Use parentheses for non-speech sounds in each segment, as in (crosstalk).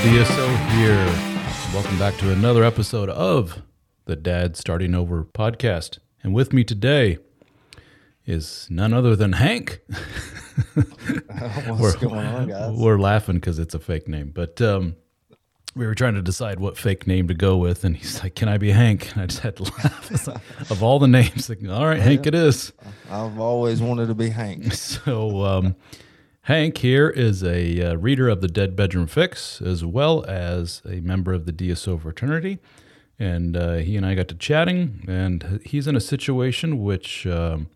DSO here. Welcome back to another episode of the Dad Starting Over podcast. And with me today is none other than Hank. (laughs) What's we're, going on, guys? We're laughing because it's a fake name, but um, we were trying to decide what fake name to go with, and he's like, "Can I be Hank?" And I just had to (laughs) laugh. Like, of all the names, like, all right, Hank, it is. I've always wanted to be Hank. (laughs) So, um, Hank here is a uh, reader of the Dead Bedroom Fix, as well as a member of the DSO fraternity. And uh, he and I got to chatting, and he's in a situation which um,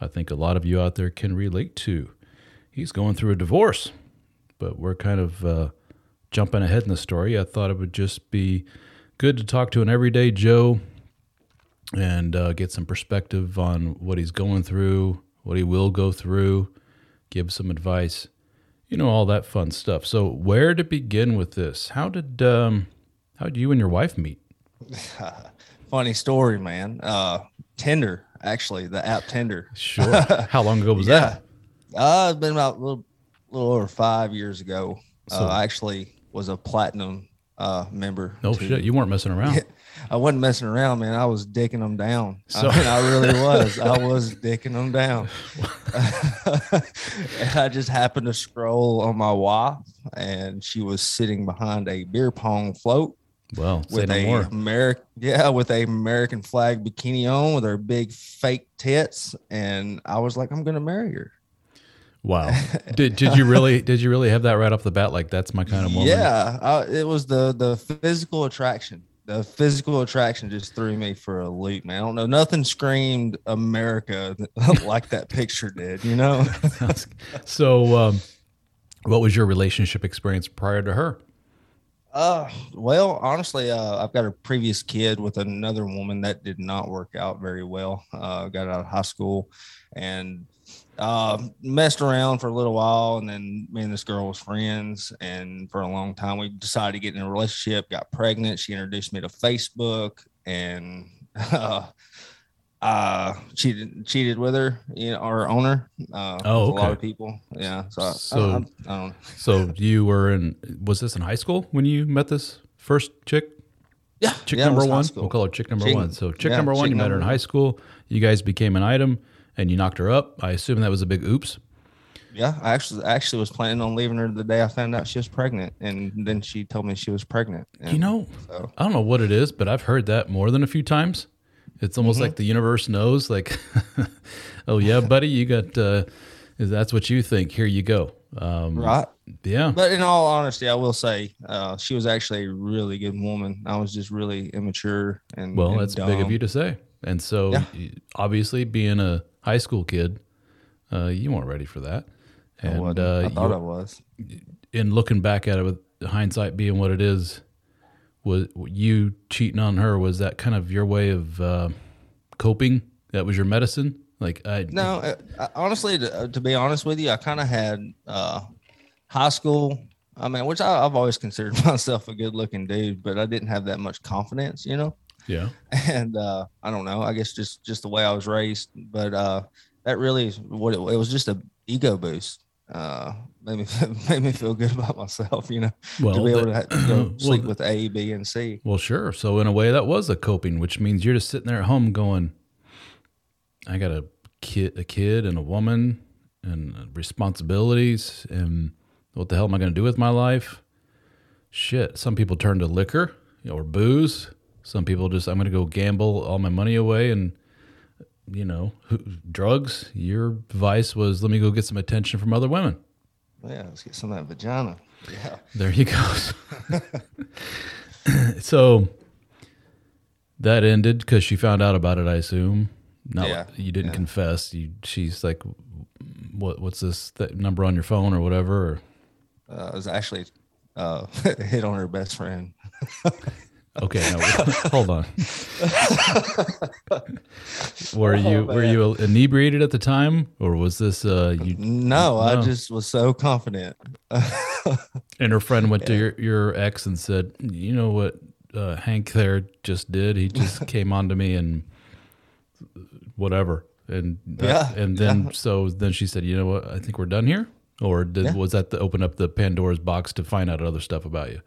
I think a lot of you out there can relate to. He's going through a divorce, but we're kind of uh, jumping ahead in the story. I thought it would just be good to talk to an everyday Joe and uh, get some perspective on what he's going through, what he will go through, give some advice, you know, all that fun stuff. So, where to begin with this? How did um, how did you and your wife meet? (laughs) Funny story, man. Uh, Tinder, actually, the app Tinder. Sure. (laughs) How long ago was that? Uh, it's been about a little, little over five years ago. So- uh, I actually was a platinum uh, member. No to- shit, you weren't messing around. (laughs) I wasn't messing around, man. I was dicking them down. So- I, mean, I really (laughs) was. I was dicking them down. (laughs) and I just happened to scroll on my wife, and she was sitting behind a beer pong float Well, with no a more. American, yeah, with a American flag bikini on, with her big fake tits, and I was like, I'm gonna marry her. Wow. (laughs) did did you really did you really have that right off the bat? Like that's my kind of woman. Yeah, I, it was the the physical attraction. The physical attraction just threw me for a loop, man. I don't know. Nothing screamed America (laughs) like that picture did, you know? so, um, what was your relationship experience prior to her? Uh, well, honestly, uh, I've got a previous kid with another woman that did not work out very well. Uh, got out of high school and uh, messed around for a little while, and then me and this girl was friends, and for a long time we decided to get in a relationship. Got pregnant. She introduced me to Facebook, and uh, uh cheated cheated with her, you know, our owner. Uh, Oh, with a lot of people. Yeah. So, So- I, I, I don't. So you were in was this in high school when you met this first chick? Yeah. Chick yeah, number one. We'll call her chick number Chick- one. So chick yeah, number one, chick you met her in high school. You guys became an item, and you knocked her up. I assume that was a big oops. Yeah, I actually actually was planning on leaving her the day I found out she was pregnant, and then she told me she was pregnant. You know, so I don't know what it is, but I've heard that more than a few times. It's Mm-hmm. almost like the universe knows, like, (laughs) oh yeah, buddy, you got. Uh, that's what you think? Here you go. Um, right. Yeah. But in all honesty, I will say uh, she was actually a really good woman. I was just really immature and Well, and that's big of you to say. And so, Yeah. obviously, being a high school kid, uh, you weren't ready for that. I, And wasn't. uh, I thought you- I was. in looking back at it with hindsight being what it is, was you cheating on her? Was that kind of your way of uh, coping That was your medicine. Like I No, uh, I- honestly, to, uh, to be honest with you, I kind of had uh, high school. I mean, which I, I've always considered (laughs) myself a good-looking dude, but I didn't have that much confidence, you know. Yeah. (laughs) And uh, I don't know. I guess just just the way I was raised, but uh, that really is what it, it was. Just a ego boost. Uh, made me (laughs) made me feel good about myself, you know, Well, to be able that- to (clears throat) well, sleep the- with A, B, and C. Well, sure. So in a way, that was a coping, which means you're just sitting there at home going, "I got a kid, a kid, and a woman, and responsibilities, and what the hell am I going to do with my life?" Shit. Some people turn to liquor or booze. Some people just, I'm going to go gamble all my money away and, you know, who- drugs. Your vice was, let me go get some attention from other women. Yeah, let's get some of that vagina. Yeah. There he goes. (laughs) so that ended because she found out about it. I assume. Not Yeah, you didn't yeah. confess. You she's like, what what's this that number on your phone or whatever? Or, Uh, I was actually uh, (laughs) hit on her best friend. (laughs) okay, no, (laughs) hold on. were Oh, you were man. you inebriated at the time, or was this uh you? No, I just was so confident. (laughs) And her friend went to your your ex and said, you know what uh, Hank there just did? He just (laughs) came on to me and whatever. And that- Yeah, and then yeah. so then she said, you know what? I think we're done here. Or did Yeah. was that to open up the Pandora's box to find out other stuff about you?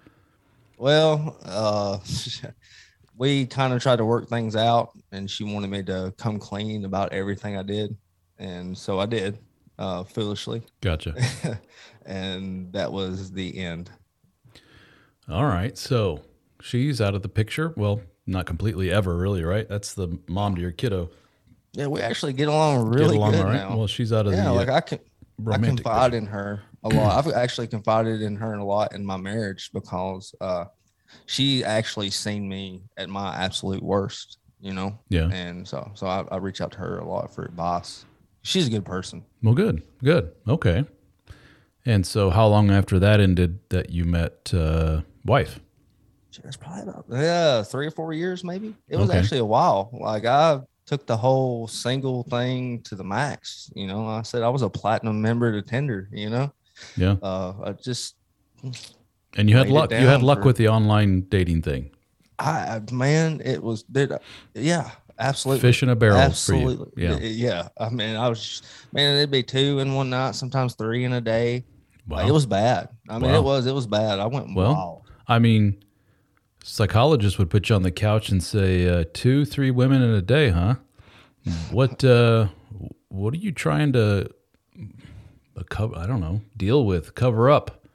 Well, uh, (laughs) we kind of tried to work things out, and she wanted me to come clean about everything I did, and so I did, uh, foolishly, Gotcha. (laughs) and that was the end. All right. So she's out of the picture. Well, not completely ever, really, right? That's the mom to your kiddo. Yeah, we actually get along Get really along good right. now. Well, she's out of yeah, the like uh, I can, I confide in her a lot. I've actually confided in her a lot in my marriage because uh, she actually seen me at my absolute worst, you know. Yeah. And so, so I, I reach out to her a lot for advice. She's a good person. Well, good, good, okay. And so, how long after that ended that you met uh, wife? That's probably about yeah, three or four years, maybe. It was Okay. actually a while. Like I took the whole single thing to the max. You know, I said I was a platinum member to Tinder. You know, Yeah, uh, I just and you had luck. You had luck for- with the online dating thing. I man, it was did yeah, absolutely. Fish in a barrel Absolutely. Yeah. Yeah. I mean, I was man, it'd be two in one night, sometimes three in a day. Like, Wow. it was bad. I mean, Wow. it was it was bad. I went Well, wild. I mean, psychologists would put you on the couch and say, uh, two, three women in a day, huh? What uh, what are you trying to cover? I don't know, deal with, cover up,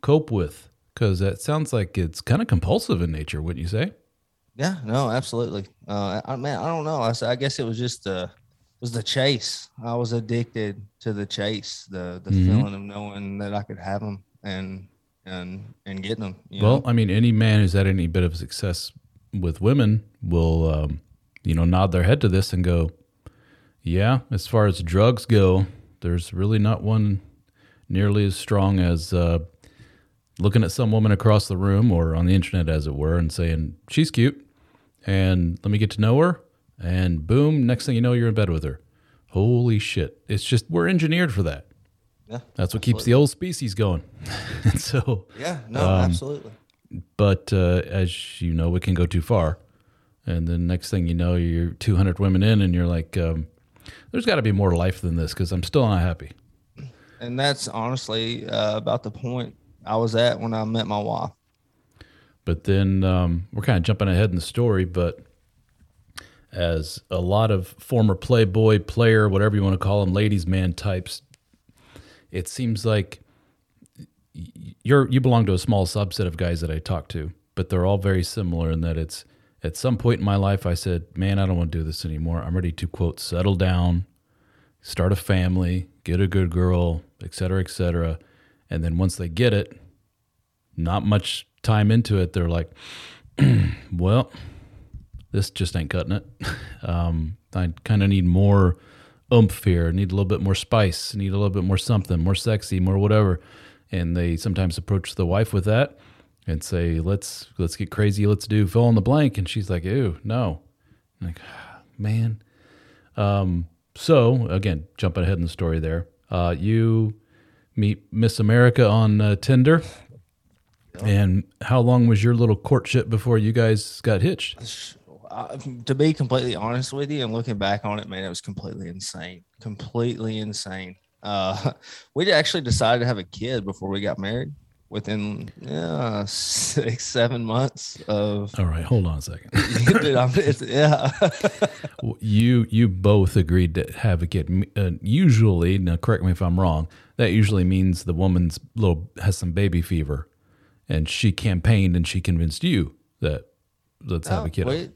cope with? Because that sounds like it's kind of compulsive in nature, wouldn't you say? Yeah, no, absolutely. Uh, I man, I don't know. I guess it was just the it was the chase. I was addicted to the chase, the the Mhm. feeling of knowing that I could have them and and and getting them. You Well, know? I mean, any man who's had any bit of success with women will, um, you know, nod their head to this and go, "Yeah, as far as drugs go, there's really not one nearly as strong as uh, looking at some woman across the room or on the internet, as it were, and saying she's cute, and let me get to know her, and boom, next thing you know, you're in bed with her. Holy shit! It's just we're engineered for that. yeah, That's what keeps the old species going. (laughs) and so, yeah, no, um, absolutely. but uh, as you know, it can go too far. And then next thing you know, you're 200 women in, and you're like, um, "There's got to be more life than this," because I'm still not happy. And that's honestly uh, about the point I was at when I met my wife. But then um, we're kind of jumping ahead in the story. But as a lot of former Playboy player, whatever you want to call them, ladies' man types, it seems like you're you belong to a small subset of guys that I talk to, but they're all very similar in that it's at some point in my life I said, "Man, I don't want to do this anymore. I'm ready to quote settle down, start a family, get a good girl, et cetera, et cetera." And then once they get it, not much time into it, they're like, (clears throat) "Well, this just ain't cutting it. (laughs) Um, I kind of need more oomph here. Need a little bit more spice. Need a little bit more something, more sexy, more whatever." And they sometimes approach the wife with that and say, "Let's let's get crazy. Let's do fill in the blank." And she's like, "Ew, no." I'm like, "Man, Um, so again, jumping ahead in the story there, uh, you meet Miss America on uh, Tinder. And how long was your little courtship before you guys got hitched? Uh, to be completely honest with you, and looking back on it, man, it was completely insane. Completely insane. Uh, (laughs) we actually decided to have a kid before we got married within uh, six, seven months of. All right, hold on a second. (laughs) Dude, yeah. (laughs) you you both agreed to have a kid. Uh, usually, now correct me if I'm wrong. That usually means the woman's little has some baby fever, and she campaigned and she convinced you that let's have a kid. We,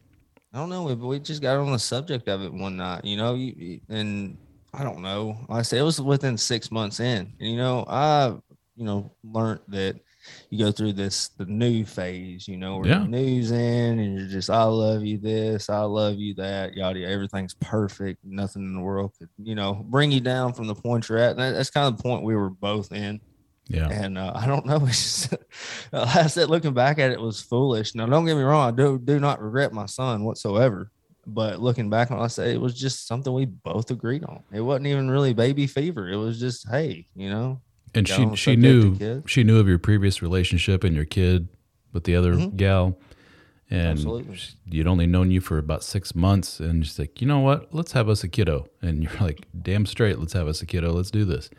I don't know. We, we just got on the subject of it one night, you know, you, and I don't know. Like I said it was within six months in, you know, I, you know, learned that you go through this the new phase, you know, where Yeah. the news in, and you're just, I love you this, I love you that, yada. Everything's perfect. Nothing in the world could, you know, bring you down from the point you're at. And that's kind of the point we were both in. Yeah, And uh, I don't know. (laughs) It's just, I said, looking back at it, it was foolish. Now, don't get me wrong. I do do not regret my son whatsoever. But looking back on, it, I say it was just something we both agreed on. It wasn't even really baby fever. It was just, hey, you know, and she she knew she knew of your previous relationship and your kid with the other Mhm. gal, and Absolutely. you'd only known you for about six months, and she's like, you know what? Let's have us a kiddo, and you're like, damn straight, let's have us a kiddo. Let's do this.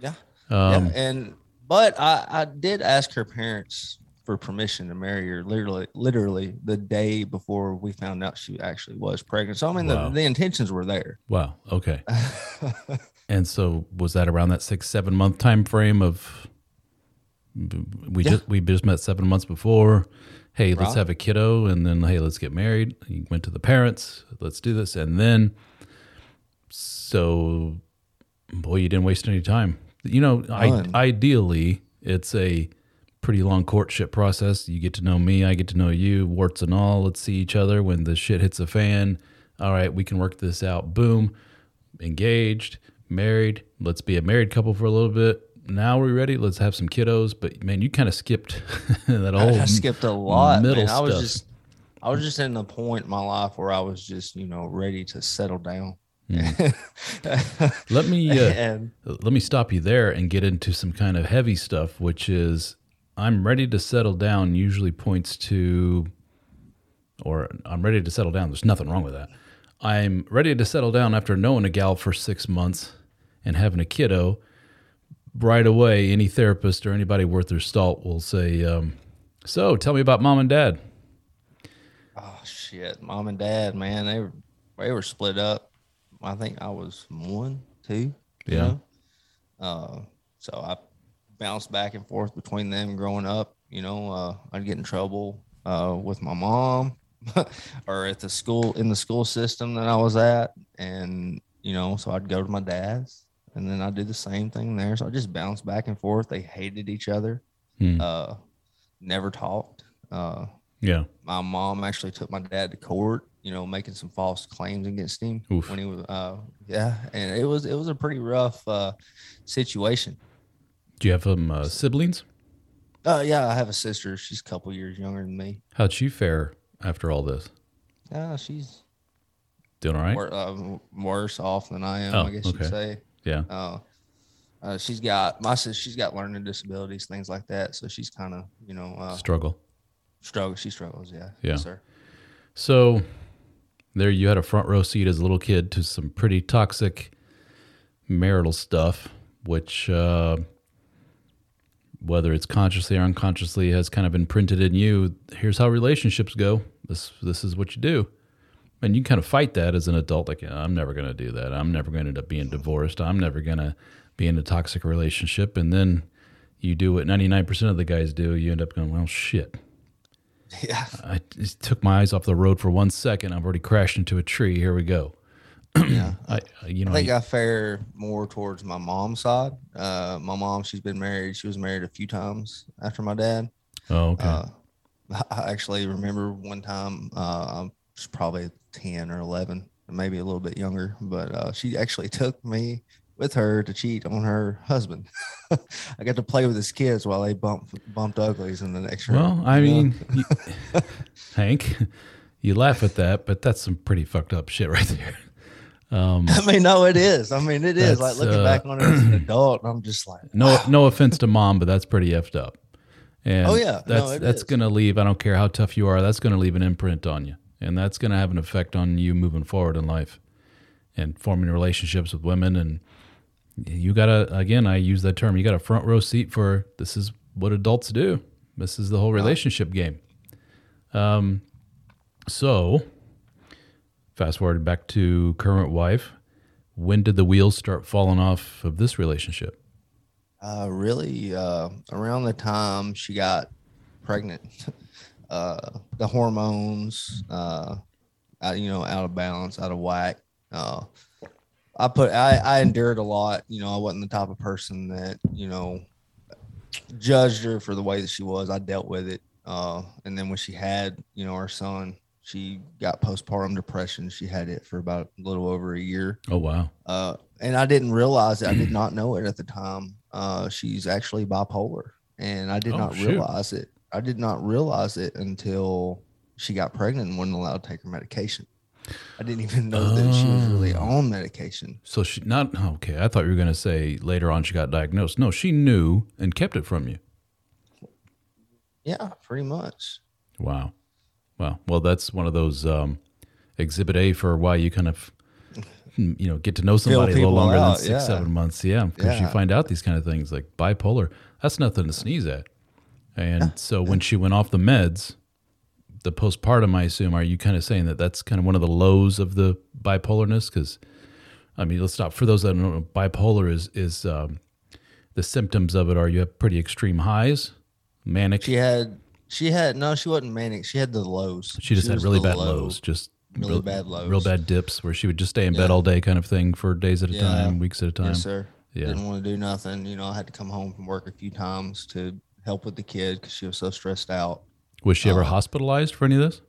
yeah, Um, yeah. And but I I did ask her parents for permission to marry her literally literally the day before we found out she actually was pregnant. So I mean, Wow. the, the intentions were there. Wow. Okay. (laughs) And so was that around that six seven month time frame of we Yeah. just we just met seven months before. Hey, let's have a kiddo, and then hey, let's get married. You went to the parents. Let's do this, and then so boy, you didn't waste any time. You know, I, ideally, it's a pretty long courtship process. You get to know me, I get to know you, warts and all. Let's see each other when the shit hits the fan. All right, we can work this out. Boom, engaged, married. Let's be a married couple for a little bit. Now we're ready. Let's have some kiddos. But man, you kind of skipped (laughs) that whole I skipped a lot. middle man. I was stuff. just, I was just in the point in my life where I was just, you know, ready to settle down. Hmm. (laughs) Let me uh, and let me stop you there and get into some kind of heavy stuff, which is I'm ready to settle down. Usually points to, or I'm ready to settle down. There's nothing wrong with that. I'm ready to settle down after knowing a gal for six months and having a kiddo. Right away, any therapist or anybody worth their salt will say, um, "So, tell me about mom and dad." oh shit, mom and dad, man, they were they were split up. I think I was one, two. you Yeah. know? Uh, so I bounced back and forth between them growing up. You know, uh, I'd get in trouble uh, with my mom (laughs) or at the school in the school system that I was at, and you know, so I'd go to my dad's, and then I'd do the same thing there. So I just bounced back and forth. They hated each other. Hmm. Uh, never talked. Uh, Yeah, my mom actually took my dad to court, you know, making some false claims against him Oof. when he was, uh, yeah, and it was it was a pretty rough uh, situation. do you have um, uh, siblings? Uh, yeah, I have a sister. She's a couple years younger than me. How'd she fare after all this? Uh, she's Doing all right? wor- uh, worse off than I am, Oh, I guess okay. you'd say. Yeah. Uh, uh, she's got my sis. She's got learning disabilities, things like that. So she's kind of, you know, uh, Struggle. struggle. She struggles. Yeah. Yeah. Yes, sir. So there you had a front row seat as a little kid to some pretty toxic marital stuff, which uh, whether it's consciously or unconsciously has kind of imprinted in you. Here's how relationships go. This this is what you do. And you kind of fight that as an adult, like I'm never going to do that. I'm never going to end up being divorced. I'm never going to be in a toxic relationship. And then you do what 99% of the guys do. You end up going, well, shit. (laughs) Yeah. I just took my eyes off the road for one second. I've already crashed into a tree. Here we go. Yeah. (clears throat) I, you know, I think I- I fare more towards my mom's side. Uh, my mom, she's been married. She was married a few times after my dad. oh, okay. Uh, I actually remember one time, uh, I was probably 10 or 11, maybe a little bit younger, but uh, she actually took me with her to cheat on her husband. (laughs) I got to play with his kids while they bumped, bumped uglies in the next room. well, I mean, you, (laughs) Hank, (laughs) you laugh at that, but that's some pretty fucked up shit right there. Um, (laughs) I mean, no, it is. I mean, it is. Like looking uh, back on it as an (clears throat) adult, I'm just like, no, wow. no offense to mom, but that's pretty effed up. And Oh, yeah. That's it that's is. gonna leave. I don't care how tough you are. That's gonna leave an imprint on you, and that's gonna have an effect on you moving forward in life, and forming relationships with women. And you gotta again, I use that term. You got a front row seat for this is what adults do. This is the whole relationship game. Um, so fast forward back to current wife. When did the wheels start falling off of this relationship? Uh, really, uh, around the time she got pregnant, (laughs) uh, the hormones, uh, out, you know, out of balance, out of whack. Uh, I put, I, I endured a lot. You know, I wasn't the type of person that, you know, judged her for the way that she was. I dealt with it. Uh, and then when she had, you know, our son, she got postpartum depression. She had it for about a little over a year. Oh wow. Uh, and I didn't realize it. I did (clears throat) not know it at the time. Uh, she's actually bipolar, and I did Oh, not shoot. realize it. I did not realize it until she got pregnant and wasn't allowed to take her medication. I didn't even know that she was really Oh. on medication. So she not okay. I thought you were going to say later on she got diagnosed. No, she knew and kept it from you. Yeah, pretty much. Wow. Wow. Well, that's one of those um, exhibit A for why you kind of you know get to know somebody a little longer out, than six yeah. seven months. Yeah, because you find out these kind of things like bipolar. That's nothing to sneeze at. And so when she went off the meds, the postpartum, I assume, are you kind of saying that that's kind of one of the lows of the bipolarness? Because I mean, let's stop. For those that don't know, bipolar is is um, the symptoms of it are you have pretty extreme highs, manic. She had, she had no, she wasn't manic. She had the lows. She just had was really the bad low, lows, just really real, bad lows. real bad dips where she would just stay in bed Yeah. all day, kind of thing, for days at a Yeah. time, weeks at a time. Yes, sir. Yeah. Didn't want to do nothing. You know, I had to come home from work a few times to help with the kid because she was so stressed out. Was she ever Uh, hospitalized for any of this?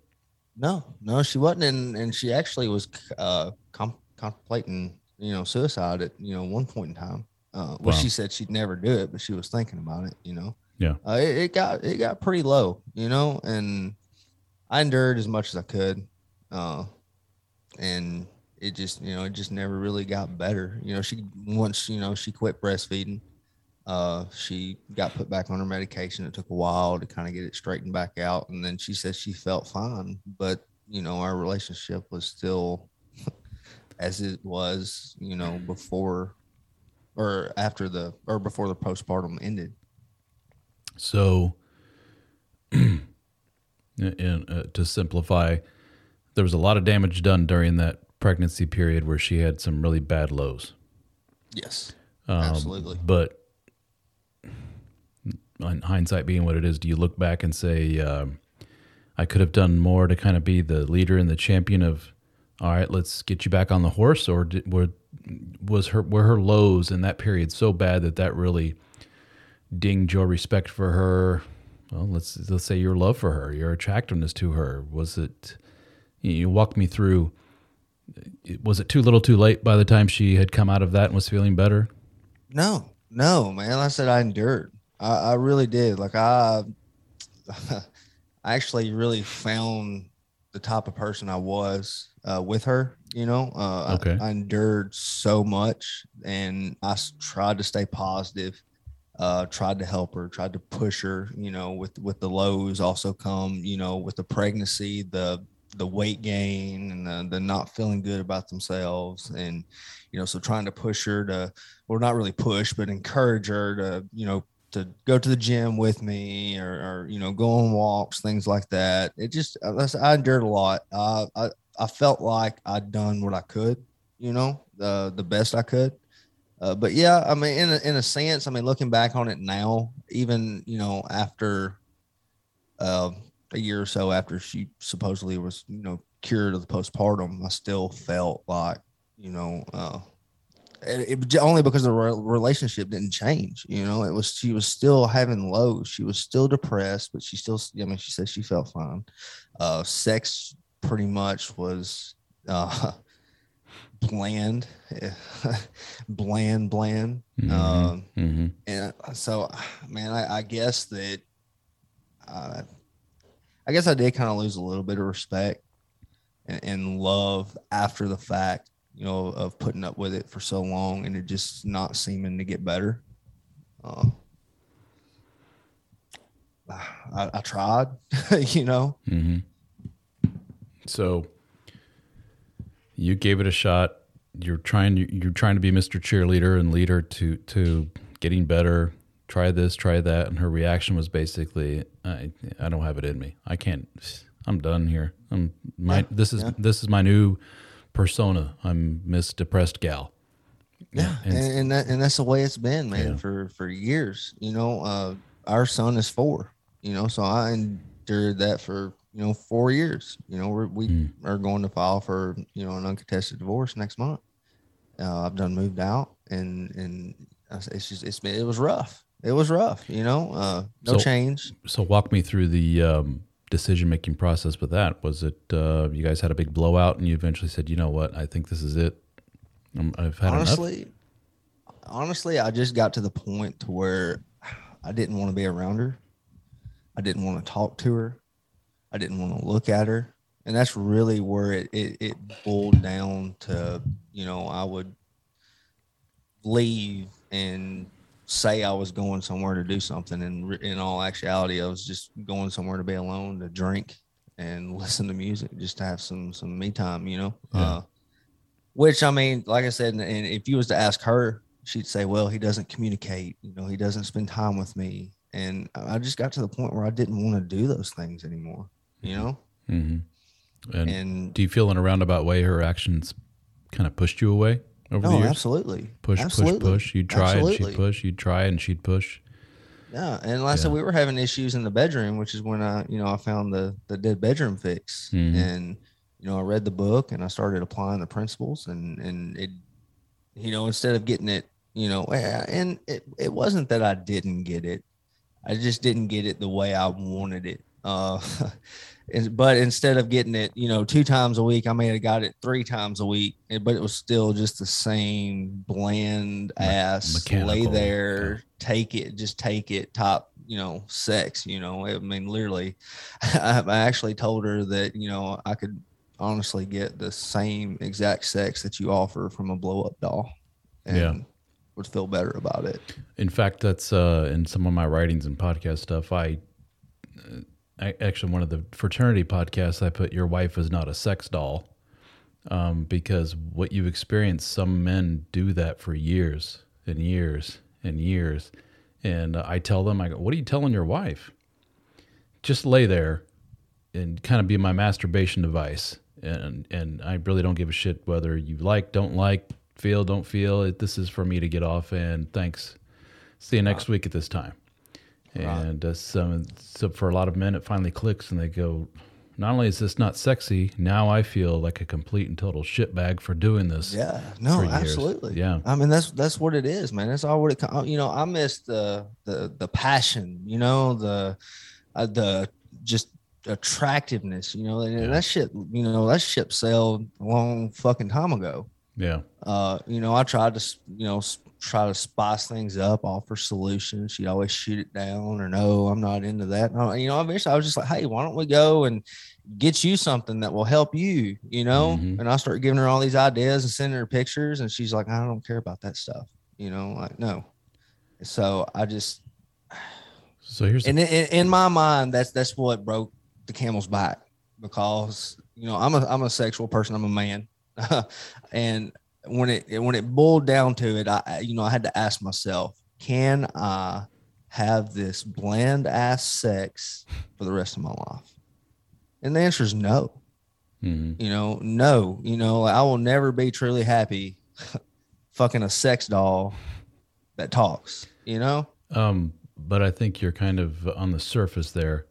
No, no, she wasn't, and and she actually was uh, com- contemplating, you know, suicide at you know one point in time. Uh, well, Wow. she said she'd never do it, but she was thinking about it. You know, Yeah. uh, it, it got it got pretty low, you know, and I endured as much as I could, uh, and it just you know it just never really got better. You know, she once you know she quit breastfeeding. Uh, she got put back on her medication. It took a while to kind of get it straightened back out, and then she said she felt fine, but you know our relationship was still (laughs) as it was, you know, before or after the or before the postpartum ended. So, (clears throat) and, uh, to simplify, there was a lot of damage done during that pregnancy period where she had some really bad lows. Yes, Um, Absolutely. But in hindsight being what it is, do you look back and say, um, I could have done more to kind of be the leader and the champion of, all right, let's get you back on the horse? Or did, were, was her, were her lows in that period so bad that that really dinged your respect for her? Well, let's, let's say your love for her, your attractiveness to her. Was it, you walked me through, was it too little too late by the time she had come out of that and was feeling better? No, no, man. I said I endured. I, I really did. Like I, (laughs) I actually really found the type of person I was uh, with her. You know, uh, I- Okay. I, endured so much, and I tried to stay positive. Uh, tried to help her, tried to push her. You know, with with the lows also come. You know, with the pregnancy, the the weight gain, and the, the not feeling good about themselves, and you know, so trying to push her to or not really push, but encourage her to, you know, to go to the gym with me or, or you know, go on walks, things like that. It just, I, I endured a lot. Uh, I, I felt like I'd done what I could, you know, the, the best I could. Uh, but yeah, I mean, in a, in a sense, I mean, looking back on it now, even, you know, after uh, a year or so after she supposedly was, you know, cured of the postpartum, I still felt like, you know, uh, it, it only because the re- relationship didn't change. You know, it was she was still having lows. She was still depressed, but she still. I mean, she said she felt fine. Uh, sex pretty much was uh, (laughs) (laughs) bland, bland, bland. Mhm. Um, Mm-hmm. and so, man, I, I guess that, uh, I guess I did kind of lose a little bit of respect and, and love after the fact you know, of putting up with it for so long and it just not seeming to get better. Uh, I, I tried, (laughs) you know. Mm-hmm. So you gave it a shot. You're trying. You're trying to be Mr. Cheerleader and leader to to getting better. Try this, try that, and her reaction was basically, "I, I don't have it in me. I can't. I'm done here. I'm my. Yeah, this is yeah. this is my new persona. I'm Miss Depressed Gal. Yeah, and- and, and that and that's the way it's been, man, Yeah. for for years. You know, uh, our son is four. You know, so I endured that for you know four years. You know, we're, we Mm. are going to file for you know an uncontested divorce next month. Uh, I've done moved out, and and it's just it's been it was rough. It was rough. You know, uh, no So- change. So walk me through the um, decision making process with that. Was it uh, you guys had a big blowout and you eventually said, you know what, I think this is it. Um, I've had enough. honestly honestly i just got to the point to where i didn't want to be around her i didn't want to talk to her i didn't want to look at her and that's really where it, it, it boiled down to you know i would leave and say i was going somewhere to do something and in all actuality i was just going somewhere to be alone to drink and (laughs) listen to music just to have some some me time you know Yeah. uh, which I mean, like I said, and, and if you was to ask her, she'd say, "Well, he doesn't communicate. You know, he doesn't spend time with me." And I just got to the point where I didn't want to do those things anymore. You know, hmm And, and do you feel in a roundabout way her actions kind of pushed you away over the years? absolutely, Push, absolutely. push, push. You'd try and she'd push. You'd try and she'd push. Yeah, and like I said, we were having issues in the bedroom, which is when I, you know, I found the the dead bedroom fix, Mhm. and you know, I read the book and I started applying the principles, and and it, you know, instead of getting it, you know, eh, and it it wasn't that I didn't get it, I just didn't get it the way I wanted it. Uh, (laughs) but instead of getting it, you know, two times a week, I may have got it three times a week, eh, but it was still just the same bland Me- ass lay there, yeah. take it, just take it, top, you know, sex. You know, I mean, literally, (laughs) I, I actually told her that you know I could honestly get the same exact sex that you offer from a blow up doll, and Yeah. would feel better about it. In fact, that's uh, in some of my writings and podcast stuff. I, uh, I actually one of the fraternity podcasts I put your wife is not a sex doll, um, because what you experience, some men do that for years and years and years, and uh, I tell them, I go, "What are you telling your wife? Just lay there and kind of be my masturbation device." And and I really don't give a shit whether you like, don't like, feel, don't feel. It, this is for me to get off. And thanks. See you next week at this time. And uh, so, so for a lot of men, it finally clicks, and they go, "Not only is this not sexy, now I feel like a complete and total shitbag for doing this." Yeah, no, absolutely. Yeah. I mean that's that's what it is, man. That's all what it. co- You know, I miss the the the passion. You know, the uh, the just attractiveness. You know, and Yeah. that shit. You know, that ship sailed a long fucking time ago. Yeah. uh, you know, I tried to, you know, try to spice things up, offer solutions. She'd always shoot it down or no, I'm not into that. No, you know, eventually I was just like, hey, why don't we go and get you something that will help you, you know? Mhm. And I started giving her all these ideas and sending her pictures, and she's like, I don't care about that stuff, you know, like no. So I just, So here's and in, in my mind, that's that's what broke the camel's back because you know I'm a I'm a sexual person. I'm a man, (laughs) and when it when it boiled down to it, I you know I had to ask myself, can I have this bland ass sex for the rest of my life? And the answer is no. Mhm. You know, no. You know, I will never be truly happy (laughs) fucking a sex doll that talks. You know. Um, but I think you're kind of on the surface there.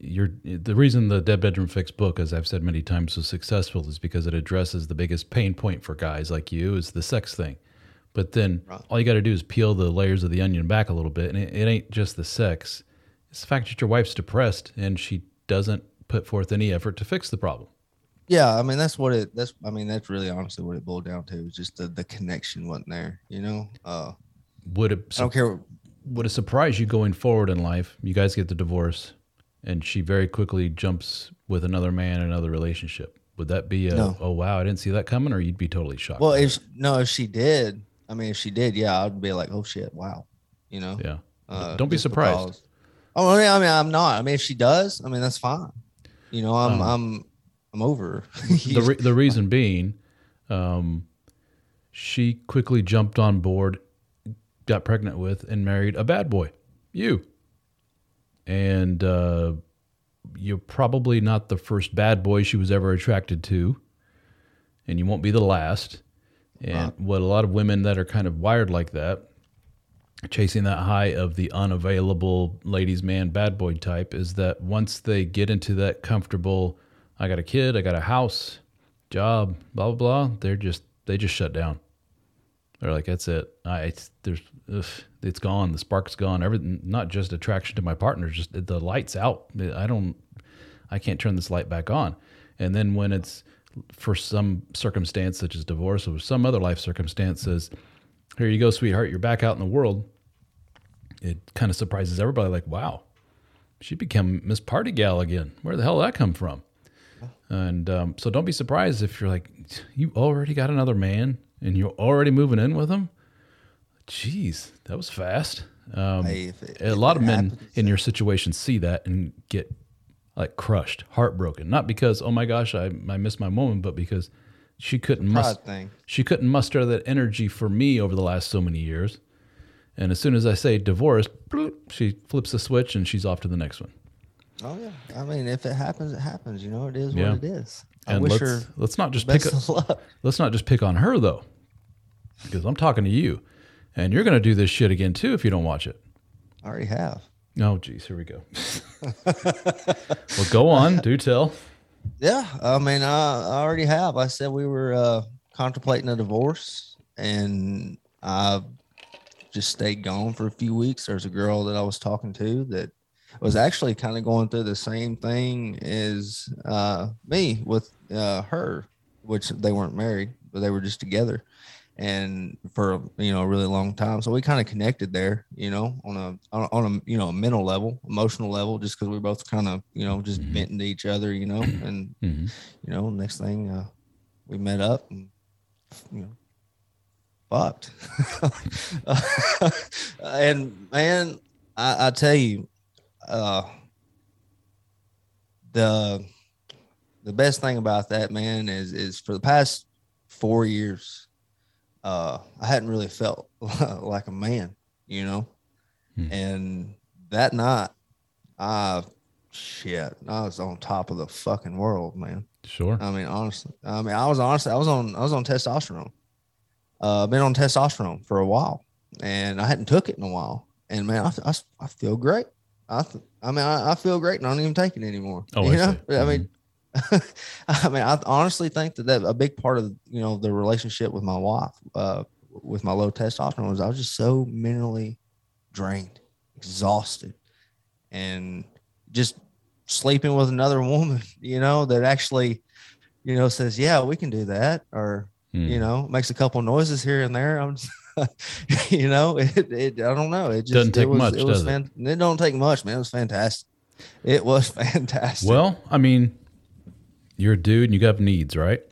You're the reason the Dead Bedroom Fix book, as I've said many times, was successful is because it addresses the biggest pain point for guys like you is the sex thing. But then Right. all you got to do is peel the layers of the onion back a little bit, and it, it ain't just the sex; it's the fact that your wife's depressed and she doesn't put forth any effort to fix the problem. Yeah, I mean that's what it. That's I mean that's really honestly what it boiled down to. Is just the the connection wasn't there. You know. Uh, Would it I don't care. would it surprise you going forward in life? You guys get the divorce, and she very quickly jumps with another man, in another relationship. Would that be a No. oh wow, I didn't see that coming, or you'd be totally shocked? Well, if no, if she did, I mean, if she did, yeah, I'd be like, oh shit, wow, you know. yeah. Uh, Don't be surprised. because- Oh, I mean, I mean, I'm not. I mean, if she does, I mean, that's fine. You know, I'm, Um, I'm, I'm over. the re- the (laughs) reason being, um, she quickly jumped on board, got pregnant with, and married a bad boy, you. And uh, you're probably not the first bad boy she was ever attracted to, and you won't be the last. And what a lot of women that are kind of wired like that, chasing that high of the unavailable ladies' man bad boy type, is that once they get into that comfortable, I got a kid, I got a house, job, blah blah blah, they're just they just shut down. They're like, that's it. I it's, there's ugh, it's gone. The spark's gone. Everything, not just attraction to my partner, just the light's out. I don't, I can't turn this light back on. And then when it's for some circumstance such as divorce or some other life circumstances, here you go, sweetheart, you're back out in the world. It kind of surprises everybody. Like, wow, she became Miss Party Gal again. Where the hell did that come from? And um, so don't be surprised if you're like, you already got another man and you're already moving in with them. Jeez, that was fast. Um, Hey, it- a lot of men happens, in your situation see that and get like crushed, heartbroken. Not because oh my gosh, I I miss my woman, but because she couldn't mus- pride thing. she couldn't muster that energy for me over the last so many years. And as soon as I say divorce, she flips the switch and she's off to the next one. Oh yeah. I mean, if it happens, it happens. You know, it is Yeah. what it is. I And wish let's her let's not just pick a, let's not just pick on her though, because I'm talking to you, and you're gonna do this shit again too if you don't watch it. I already have. Oh, geez, here we go. (laughs) well, go on, do tell. Yeah, I mean, I, I already have. I said we were uh, contemplating a divorce, and I just stayed gone for a few weeks. There's a girl that I was talking to that was actually kind of going through the same thing as uh, me with uh, her, which they weren't married, but they were just together, and for you know a really long time. So we kind of connected there, you know, on a on a, you know a mental level, emotional level, just because we were both kind of you know just Mhm. venting to each other, you know, and (clears throat) hmm you know, next thing uh, we met up and you know, fucked. (laughs) and man, I, I tell you, uh, the the best thing about that man is is for the past four years, uh, I hadn't really felt (laughs) like a man, you know, Hmm. and that night, I shit, I was on top of the fucking world, man. Sure. I mean, honestly, I mean, I was honestly, I was on, I was on testosterone. Uh, been on testosterone for a while, and I hadn't took it in a while. And man, I, I, I feel great. I, th- I mean, I, I feel great, and I don't even take it anymore. Oh, you I know, see. Mm-hmm. (laughs) I mean, I mean, I honestly think that, that a big part of you know the relationship with my wife, uh, with my low testosterone, was I was just so mentally drained, exhausted, and just sleeping with another (laughs) woman, you know, that actually, you know, says, "Yeah, we can do that," or Hmm. you know, makes a couple noises here and there. I'm, just, (laughs) you know, it, it. I don't know. It just Doesn't take it was, much, It was does it? fan- it don't take much, man. It was fantastic. It was (laughs) fantastic. Well, I mean, you're a dude and you got needs, right?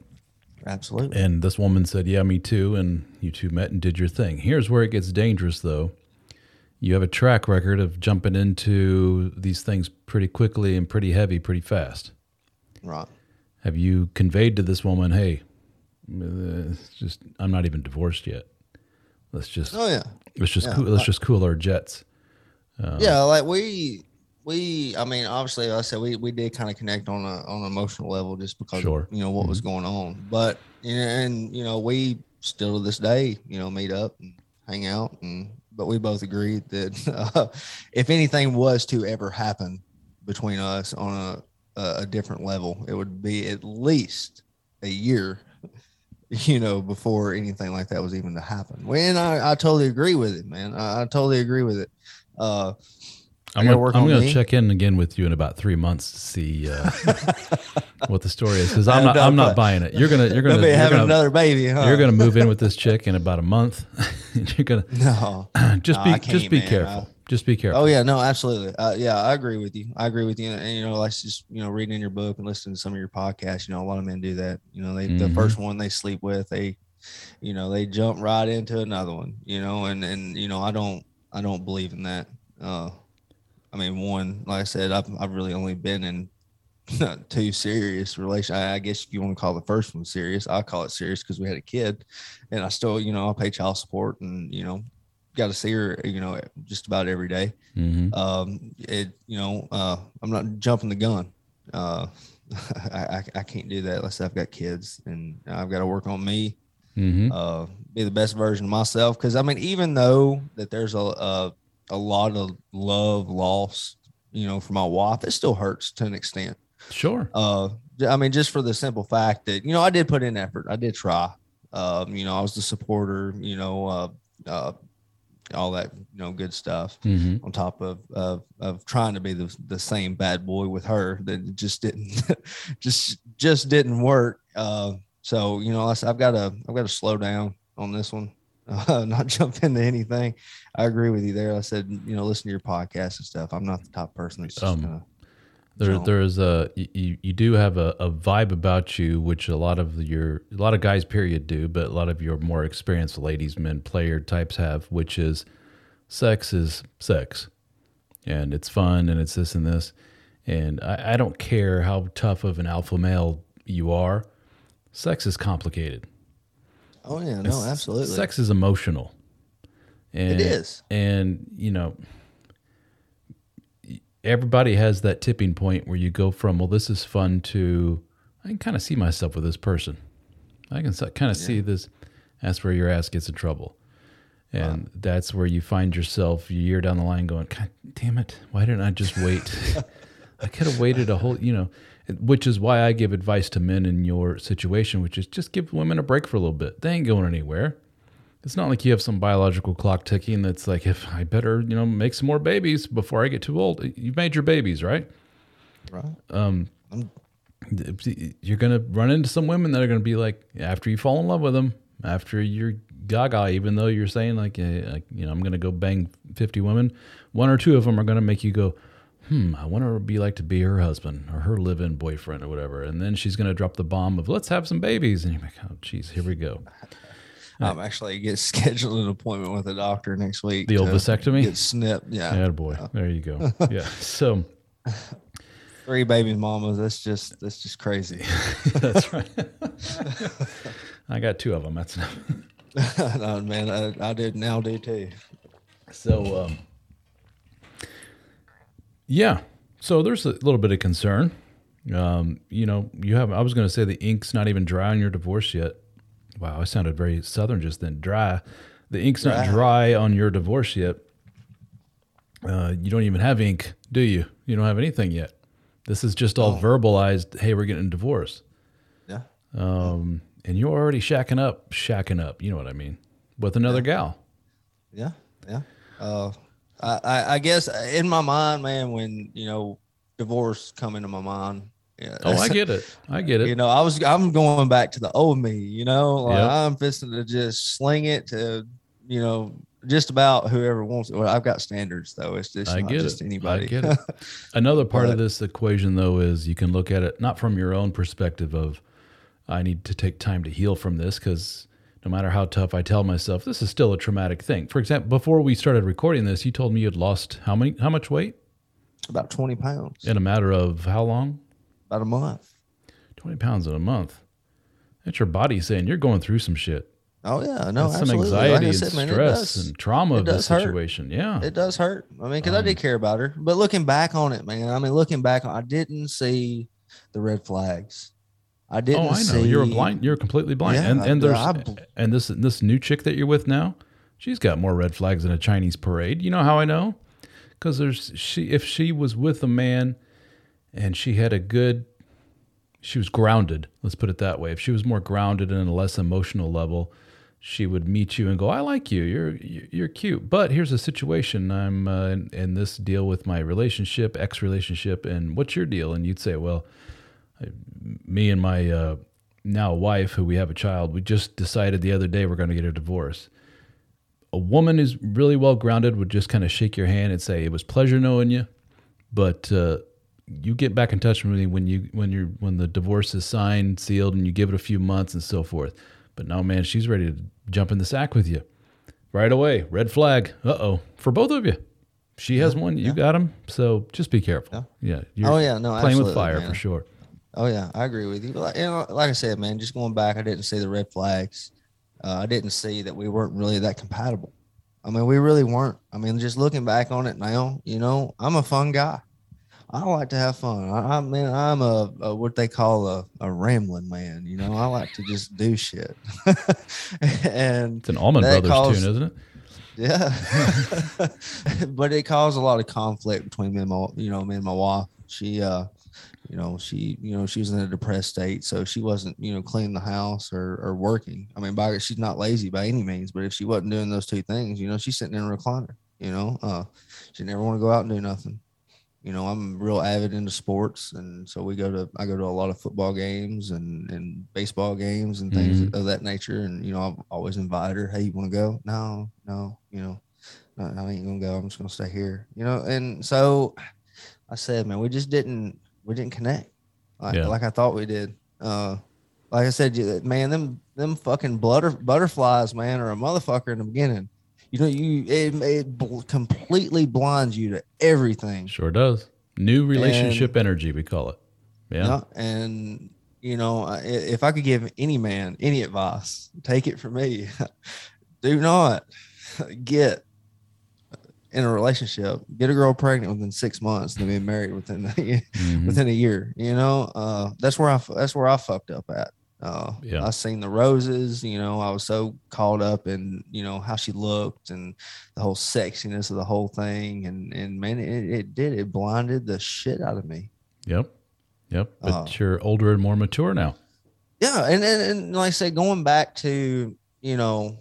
absolutely. And this woman said, Yeah, me too. And you two met and did your thing. Here's where it gets dangerous, though. You have a track record of jumping into these things pretty quickly and pretty heavy, pretty fast. Right. Have you conveyed to this woman, Hey, uh, just I'm not even divorced yet. Let's just Oh yeah. let's just yeah. cool, let's just cool our jets. yeah, like we we I mean, obviously I said we we did kind of connect on a on an emotional level just because Sure. you know what was going on. But and you know, we still to this day, you know, meet up and hang out and but we both agreed that uh, (laughs) if anything was to ever happen between us on a a different level, it would be at least a year you know, before anything like that was even to happen. When I, I totally agree with it, man. I, I totally agree with it. Uh, I'm gonna, work I'm gonna me. check in again with you in about three months to see uh, (laughs) what the story is because I'm not I'm not buying it. You're gonna you're gonna be having gonna, another baby, huh? you're gonna move in with this chick in about a month. (laughs) you're gonna (laughs) no. (clears throat) just No, be just be man. careful. Just be careful. Oh yeah, no, absolutely. Uh, yeah, I agree with you. I agree with you. And, you know, like just you know, reading in your book and listening to some of your podcasts, you know, a lot of men do that. You know, they the Mhm. first one they sleep with, they, you know, they jump right into another one. You know, and and you know, I don't, I don't believe in that. Uh, I mean, one, like I said, I've I've really only been in (laughs) two serious relation. I, I guess if you want to call the first one serious, I call it serious because we had a kid, and I still, you know, I pay child support, and you know, got to see her, you know, just about every day. Hmm um it you know uh i'm not jumping the gun. Uh (laughs) I, I i can't do that let's say i've got kids and i've got to work on me. Hmm uh be the best version of myself. Because i mean even though that there's a, a a lot of love loss you know for my wife it still hurts to an extent. Sure. uh i mean just for the simple fact that you know i did put in effort. I did try. Um you know i was the supporter you know uh uh all that you know good stuff hmm on top of of, of trying to be the, the same bad boy with her that just didn't (laughs) just just didn't work. Uh so you know i've got to i've got to slow down on this one uh, (laughs) not jump into anything. I agree with you there. I said you know listen to your podcast and stuff. I'm not the top person that's just Um, gonna There, jump. there's a you, you do have a, a vibe about you, which a lot of your a lot of guys, period, do, but a lot of your more experienced ladies, men, player types have, which is sex is sex, and it's fun and it's this and this, and I, I don't care how tough of an alpha male you are, sex is complicated. oh yeah no absolutely Sex is emotional. And, it is And, you know, everybody has that tipping point where you go from, well, this is fun to, I can kind of see myself with this person. I can kind of see this. That's where your ass gets in trouble. And that's where you find yourself a year down the line going, God damn it. Why didn't I just wait? (laughs) (laughs) I could have waited a whole, you know, which is why I give advice to men in your situation, which is just give women a break for a little bit. They ain't going anywhere. It's not like you have some biological clock ticking that's like, if I better, you know, make some more babies before I get too old. You've made your babies, right? right Um, I'm- you're going to run into some women that are going to be like, after you fall in love with them, after you're gaga, even though you're saying, like, you know, I'm going to go bang 50 women, one or two of them are going to make you go, hmm, I want to be like to be her husband or her live in boyfriend or whatever. And then she's going to drop the bomb of, let's have some babies. And you're like, oh, geez, here we go. I'm actually get (laughs) scheduled an appointment with a doctor next week The old vasectomy? get snipped yeah Yeah, boy. There you go. (laughs) Yeah. So three baby mamas that's just that's just crazy (laughs) that's right. I got two of them. That's no, man, I, I did now do too. so. Um, yeah. So there's a little bit of concern. Um, you know, you have. I was going to say the ink's not even dry on your divorce yet. Wow, I sounded very southern just then. Dry. The ink's not Dry. on your divorce yet. Uh, you don't even have ink, do you? You don't have anything yet. This is just all verbalized. Hey, we're getting a divorce. Yeah. Um, and you're already shacking up, shacking up. You know what I mean? With another gal. Yeah. Yeah. Uh, I, I, I guess in my mind, man, when, you know, divorce come into my mind. Oh, I (laughs) get it. I get it. You know, I was, I'm going back to the old me, you know, like Yep. I'm fixing to just sling it to, you know, just about whoever wants it. Well, I've got standards though. It's just I not get just it. anybody. I get it. (laughs) Another part of this equation, though, is you can look at it not from your own perspective of, I need to take time to heal from this because no matter how tough I tell myself, this is still a traumatic thing. For example, before we started recording this, you told me you had lost how many, how much weight about 20 pounds, in a matter of how long? About a month. 20 pounds in a month. That's your body saying you're going through some shit. Oh yeah. No, That's some absolutely. Like I anxiety and said, man, stress does. and trauma of the does hurt. situation. Yeah. It does hurt. I mean, because I Um, did care about her, but looking back on it, man, I mean, looking back, I didn't see the red flags. I didn't. Oh, I know. See, You're a blind. You're completely blind. Yeah, and and there's I and this this new chick that you're with now, she's got more red flags than a Chinese parade. You know how I know? Because there's she if she was with a man, and she had a good, she was grounded. Let's put it that way. If she was more grounded and a less emotional level, she would meet you and go, "I like you. You're you're cute." But here's a situation. I'm uh, in, in this deal with my relationship, ex relationship, and what's your deal? And you'd say, "Well." me and my uh, now wife, who we have a child, we just decided the other day we're going to get a divorce. a woman who's really well grounded would just kind of shake your hand and say, "It was pleasure knowing you," but uh, you get back in touch with me when you when you're when the divorce is signed, sealed, and you give it a few months and so forth. But no, man, she's ready to jump in the sack with you right away. Red flag. Uh oh, for both of you. She has one, you yeah. got him. So just be careful. Yeah. you're Oh, yeah, no, playing with fire man. for sure. Oh yeah, I agree with you. But like, you know, like I said, man, just going back, I didn't see the red flags. Uh, I didn't see that we weren't really that compatible. I mean, we really weren't. I mean, just looking back on it now, you know, I'm a fun guy. I like to have fun. I, I mean, I'm a, a what they call a, a rambling man. You know, I like to just do shit. (laughs) and It's an That Brothers caused- tune, isn't it? yeah, (laughs) but it caused a lot of conflict between me and my, you know, me and my wife. She, uh, you know, she, you know, she was in a depressed state, so she wasn't, you know, cleaning the house or, or working. I mean, by she's not lazy by any means, but if she wasn't doing those two things, you know, she's sitting in a recliner. You know, uh, she never want to go out and do nothing. You know, I'm real avid into sports, and so we go to I go to a lot of football games and and baseball games and things Mhm. of that nature. And you know, I've always invited her. Hey, you want to go? No, no. You know, no, I ain't gonna go. I'm just gonna stay here. You know, and so I said, man, we just didn't we didn't connect like, Yeah. like I thought we did. Uh, like I said, man, them them fucking butter, butterflies, man, are a motherfucker in the beginning. You know, you it, it bl- completely blinds you to everything. Sure does. New relationship energy, we call it. Yeah. Yeah, and you know, I- if I could give any man any advice, take it from me. (laughs) Do not get in a relationship, get a girl pregnant within six months, and then be married within (laughs) Mhm. within a year. You know, uh, that's where I that's where I fucked up at. Uh, Yeah. I seen the roses. You know, I was so caught up in you know how she looked and the whole sexiness of the whole thing, and and man, it, it did it blinded the shit out of me. Yep. Yep. But Uh, you're older and more mature now. Yeah, and, and and like I said, going back to you know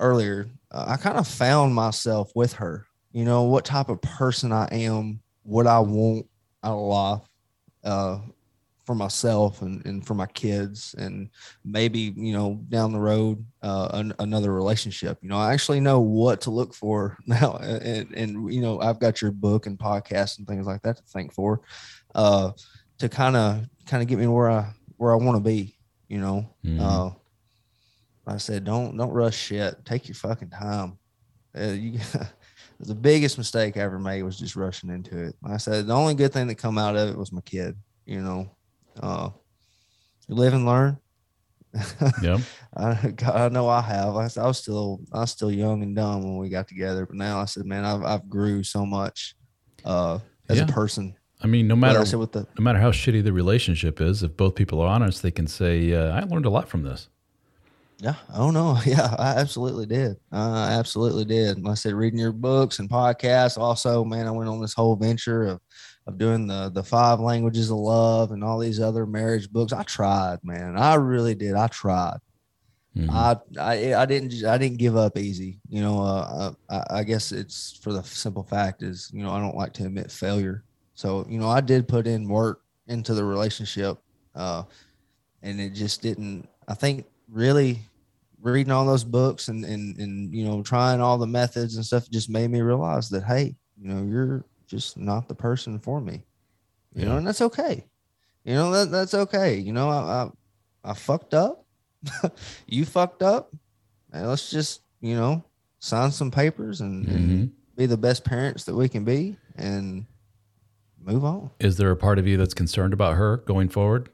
earlier, uh, I kind of found myself with her. You know what type of person I am, what I want out of life, uh, for myself and and for my kids, and maybe you know down the road uh, an, another relationship. You know, I actually know what to look for (laughs) now, and and you know I've got your book and podcast and things like that to thank for, uh, to kind of kind of get me where I where I want to be you know. Mhm. Uh, I said, don't don't rush shit. Take your fucking time. Uh, you, (laughs) the biggest mistake I ever made was just rushing into it. I said the only good thing that come out of it was my kid. You know, uh, live and learn. Yep. (laughs) I, God, I know I have. I was still I was still young and dumb when we got together, but now I said, man, I've I've grew so much uh, as Yeah. a person. I mean, no matter I said with the no matter how shitty the relationship is, if both people are honest, they can say, uh, "I learned a lot from this." Yeah. Oh no. (laughs) Yeah, I absolutely did. I absolutely did. Like I said, reading your books and podcasts. Also, man, I went on this whole venture of of doing the the five languages of love and all these other marriage books. I tried, man. I really did. I tried. Mhm. I, I I didn't I didn't give up easy. You know, uh, I, I guess it's for the simple fact is you know I don't like to admit failure. So you know I did put in work into the relationship, uh, and it just didn't. I think really reading all those books and and and you know trying all the methods and stuff just made me realize that hey, you know you're just not the person for me. You know, and that's okay. You know that that's okay. You know I I, I fucked up (laughs) you fucked up. And let's just, you know, sign some papers and, and Mhm. be the best parents that we can be and move on. Is there a part of you that's concerned about her going forward?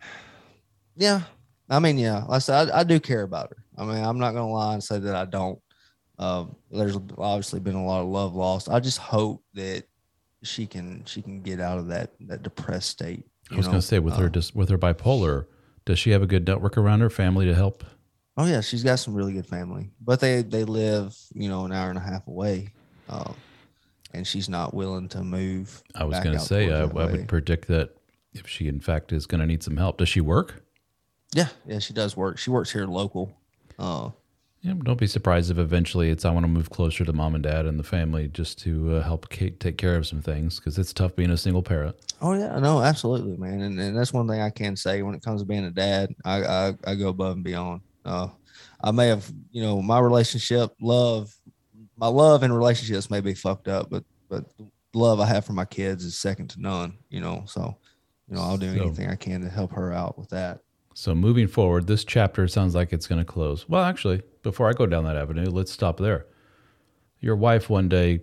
(sighs) Yeah. I mean, yeah, like I said, I, I do care about her. I mean, I'm not going to lie and say that I don't. Um, there's obviously been a lot of love lost. I just hope that she can she can get out of that that depressed state. I was going to say with her Uh, just with her bipolar, does she have a good network around her family to help? Oh yeah, she's got some really good family, but they they live you know an hour and a half away, um, and she's not willing to move. I was going to say I, I towards that way. would predict that if she in fact is going to need some help, does she work? Yeah, yeah, she does work. She works here local. Uh, Yeah, don't be surprised if eventually it's I want to move closer to mom and dad and the family just to uh, help take care of some things because it's tough being a single parent. oh yeah, no, absolutely, man, and, and that's one thing I can say when it comes to being a dad. I I, I go above and beyond. Uh, I may have, you know, my relationship, love, my love and relationships may be fucked up, but but love I have for my kids is second to none. You know, so you know I'll do So- anything I can to help her out with that. So moving forward, this chapter sounds like it's going to close. Well, actually, before I go down that avenue, let's stop there. Your wife one day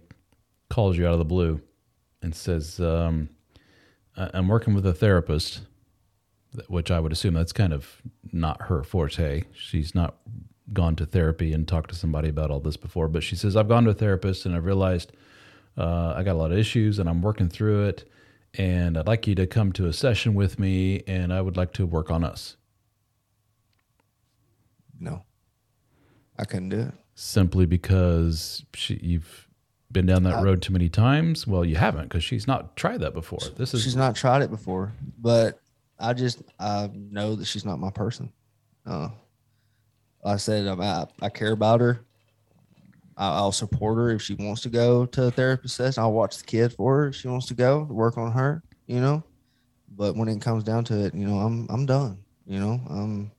calls you out of the blue and says, um, "I'm working with a therapist," which I would assume that's kind of not her forte. She's not gone to therapy and talked to somebody about all this before, but she says, "I've gone to a therapist and I've realized uh, I got a lot of issues and I'm working through it." And I'd like you to come to a session with me, and I would like to work on us. No, I couldn't do it. simply because she, you've been down that I- road too many times. Well, you haven't because she's not tried that before. This is she's not tried it before, but I just I know that she's not my person. Uh, like I said I'm, I I care about her. I, I'll support her if she wants to go to a therapist session. I'll watch the kid for her if she wants to go to work on her. You know, but when it comes down to it, you know, I'm I'm done. You know, um,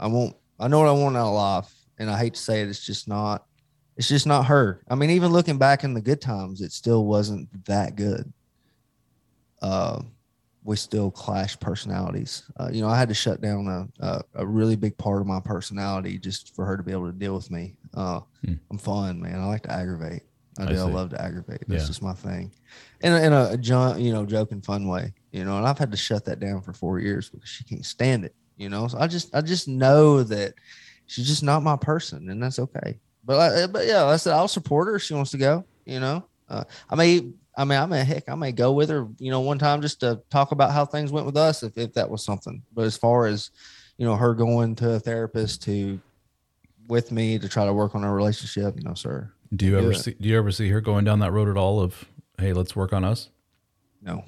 I won't. I know what I want out of life, and I hate to say it. It's just not. It's just not her. I mean, even looking back in the good times, it still wasn't that good uh, we still clash personalities. Uh, you know, I had to shut down a, a a really big part of my personality just for her to be able to deal with me. Uh, Hmm. I'm fun, man. I like to aggravate. I I do. I see. love to aggravate. That's Yeah. just my thing, in a, in a you know joking fun way. You know, and I've had to shut that down for four years because she can't stand it. You know, so I just I just know that she's just not my person, and that's okay. But I, but yeah, I said I'll support her if she wants to go. You know, uh, I may I mean, I may heck, I may go with her, you know, one time just to talk about how things went with us, if, if that was something. But as far as, you know, her going to a therapist to with me to try to work on our relationship, no, sir. do you ever see do you ever see her going down that road at all of hey let's work on us No,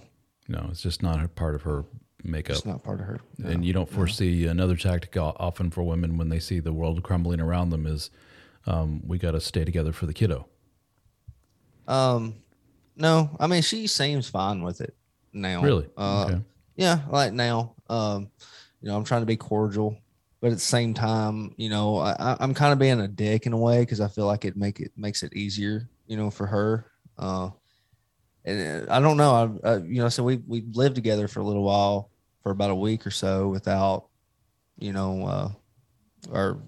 no it's just not a part of her makeup it's not part of her. No, and you don't no. foresee another tactic often for women when they see the world crumbling around them is um, we got to stay together for the kiddo Um, no, I mean, she seems fine with it now. really Uh, okay yeah, like now. Um, you know, I'm trying to be cordial, but at the same time, you know, I, I- I'm kind of being a dick in a way because I feel like it make it makes it easier, you know, for her. Uh, and uh, I don't know. I, uh, you know, so we we lived together for a little while, for about a week or so, without, you know, uh, or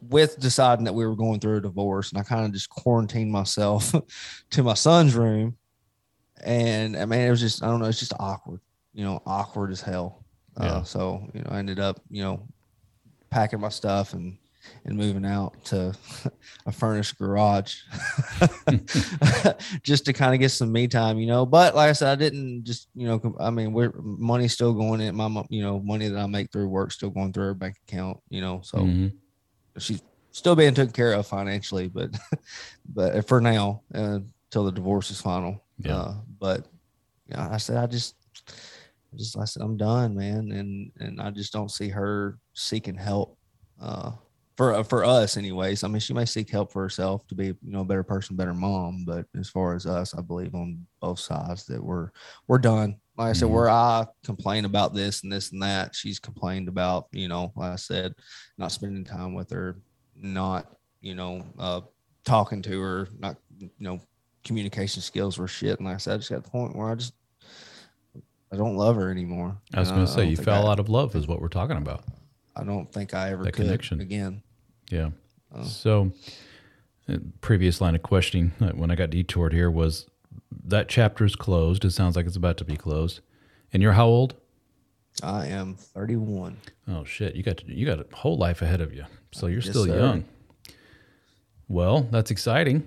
with deciding that we were going through a divorce, and I kind of just quarantined myself (laughs) to my son's room, and I mean, it was just I don't know, it's just awkward you know, awkward as hell. Yeah. Uh, so, you know, I ended up, you know, packing my stuff and and moving out to (laughs) a furnished garage (laughs) just to kind of get some me time, you know. But like I said, I didn't just, you know, I mean, we're money's still going in my, you know, money that I make through work still going through her bank account, you know. So Mhm. she's still being taken care of financially, but (laughs) but for now, uh, till the divorce is final. Yeah. Uh, but yeah, I said I just, I just I said I'm done, man, and and I just don't see her seeking help. Uh, for for us, anyways. I mean, she may seek help for herself to be, you know, a better person, better mom. But as far as us, I believe on both sides that we're we're done. Like I said, Mhm. where I complain about this and this and that, she's complained about, you know, like I said, not spending time with her, not, you know, uh, talking to her, not, you know, communication skills were shit. And like I said, I just got to the point where I just, I don't love her anymore. I was going to say you fell I, out of love is what we're talking about. I don't think I ever That could connection. again. Yeah. Oh. So, uh, previous line of questioning uh, when I got detoured here was that chapter is closed. It sounds like it's about to be closed. And you're how old? I am 31. Oh shit! You got you got a whole life ahead of you. So you're Yes, still sir. young. Well, that's exciting.